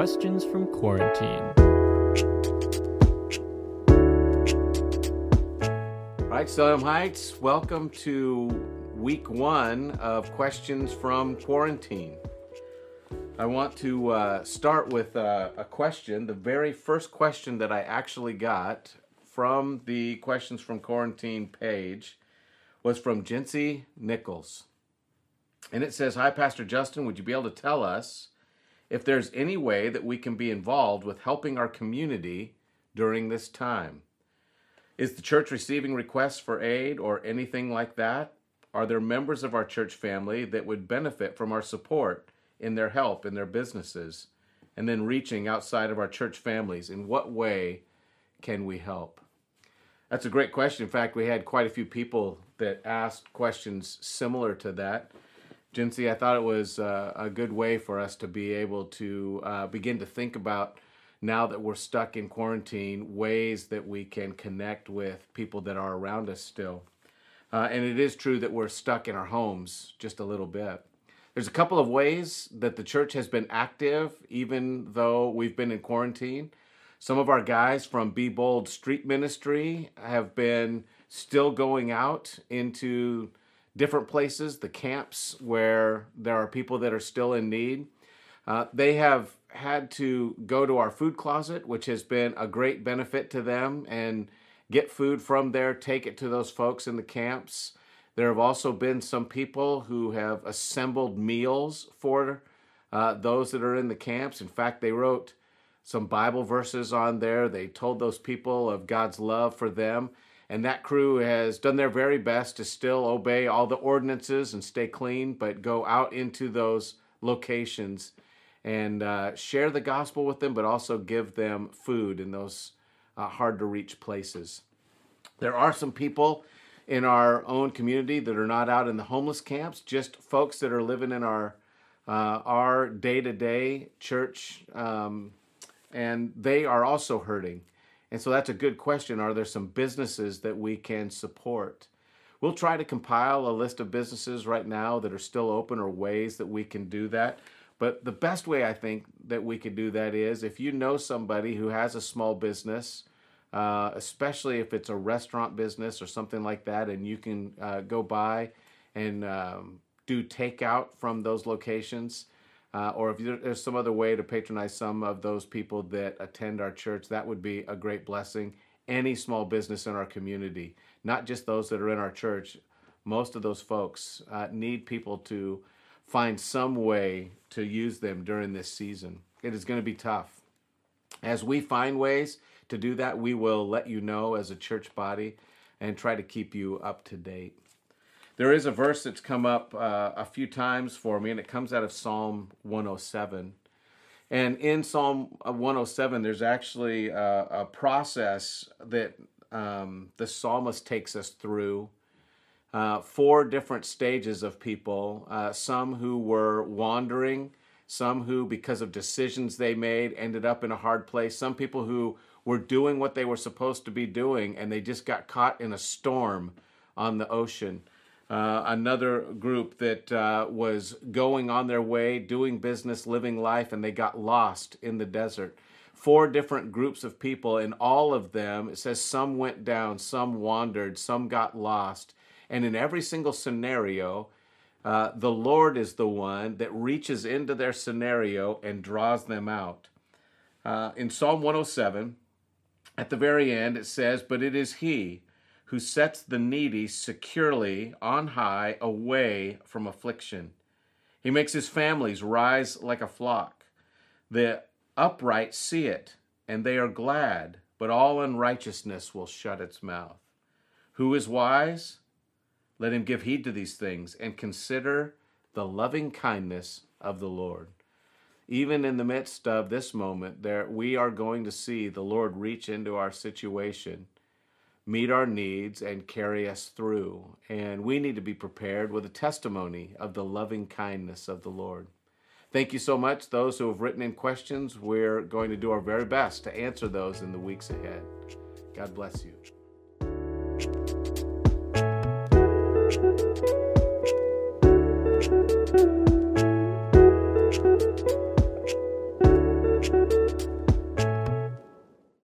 Questions from Quarantine. All right, Salem Heights, welcome to week one of Questions from Quarantine. I want to uh, start with uh, a question. The very first question that I actually got from the Questions from Quarantine page was from Jincy Nichols. And it says Hi, Pastor Justin, would you be able to tell us if there's any way that we can be involved with helping our community during this time? Is the church receiving requests for aid or anything like that? Are there members of our church family that would benefit from our support in their help in their businesses? And then reaching outside of our church families, in what way can we help? That's a great question. In fact, we had quite a few people that asked questions similar to that. Jincy, I thought it was uh, a good way for us to be able to uh, begin to think about now that we're stuck in quarantine, ways that we can connect with people that are around us still. Uh, and it is true that we're stuck in our homes just a little bit. There's a couple of ways that the church has been active, even though we've been in quarantine. Some of our guys from Be Bold Street Ministry have been still going out into different places, the camps where there are people that are still in need. Uh, they have had to go to our food closet, which has been a great benefit to them, and get food from there, take it to those folks in the camps. There have also been some people who have assembled meals for uh, those that are in the camps. In fact, they wrote some Bible verses on there. They told those people of God's love for them. And that crew has done their very best to still obey all the ordinances and stay clean, but go out into those locations and uh, share the gospel with them, but also give them food in those uh, hard to reach places. There are some people in our own community that are not out in the homeless camps, just folks that are living in our uh, our day to day church, um, and they are also hurting. And so that's a good question. Are there some businesses that we can support? We'll try to compile a list of businesses right now that are still open or ways that we can do that. But the best way I think that we could do that is if you know somebody who has a small business, uh, especially if it's a restaurant business or something like that, and you can uh, go by and um, do takeout from those locations. Uh, or if there's some other way to patronize some of those people that attend our church, that would be a great blessing. Any small business in our community, not just those that are in our church, most of those folks uh, need people to find some way to use them during this season. It is going to be tough. As we find ways to do that, we will let you know as a church body and try to keep you up to date. There is a verse that's come up uh, a few times for me, and it comes out of Psalm 107. And in Psalm 107, there's actually a, a process that um, the psalmist takes us through. Uh, four different stages of people uh, some who were wandering, some who, because of decisions they made, ended up in a hard place, some people who were doing what they were supposed to be doing and they just got caught in a storm on the ocean uh, another group that uh, was going on their way, doing business, living life, and they got lost in the desert. Four different groups of people, and all of them, it says some went down, some wandered, some got lost. And in every single scenario, uh, the Lord is the one that reaches into their scenario and draws them out. Uh, in Psalm 107, at the very end, it says, But it is He who sets the needy securely on high away from affliction. He makes his families rise like a flock. The upright see it, and they are glad, but all unrighteousness will shut its mouth. Who is wise? Let him give heed to these things and consider the loving kindness of the Lord. Even in the midst of this moment, there we are going to see the Lord reach into our situation meet our needs, and carry us through. And we need to be prepared with a testimony of the loving kindness of the Lord. Thank you so much, those who have written in questions. We're going to do our very best to answer those in the weeks ahead. God bless you.